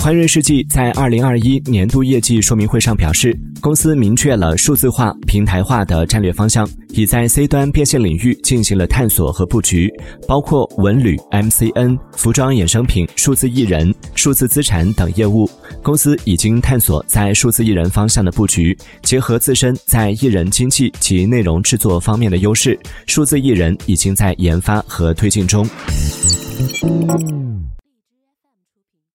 宽瑞世纪在二零二一年度业绩说明会上表示公司明确了数字化平台化的战略方向已在 c 端变现领域进行了探索和布局包括文旅 mcn 服装衍生品数字艺人数字资产等业务。公司已经探索在数字艺人方向的布局结合自身在艺人经济及内容制作方面的优势数字艺人已经在研发和推进中。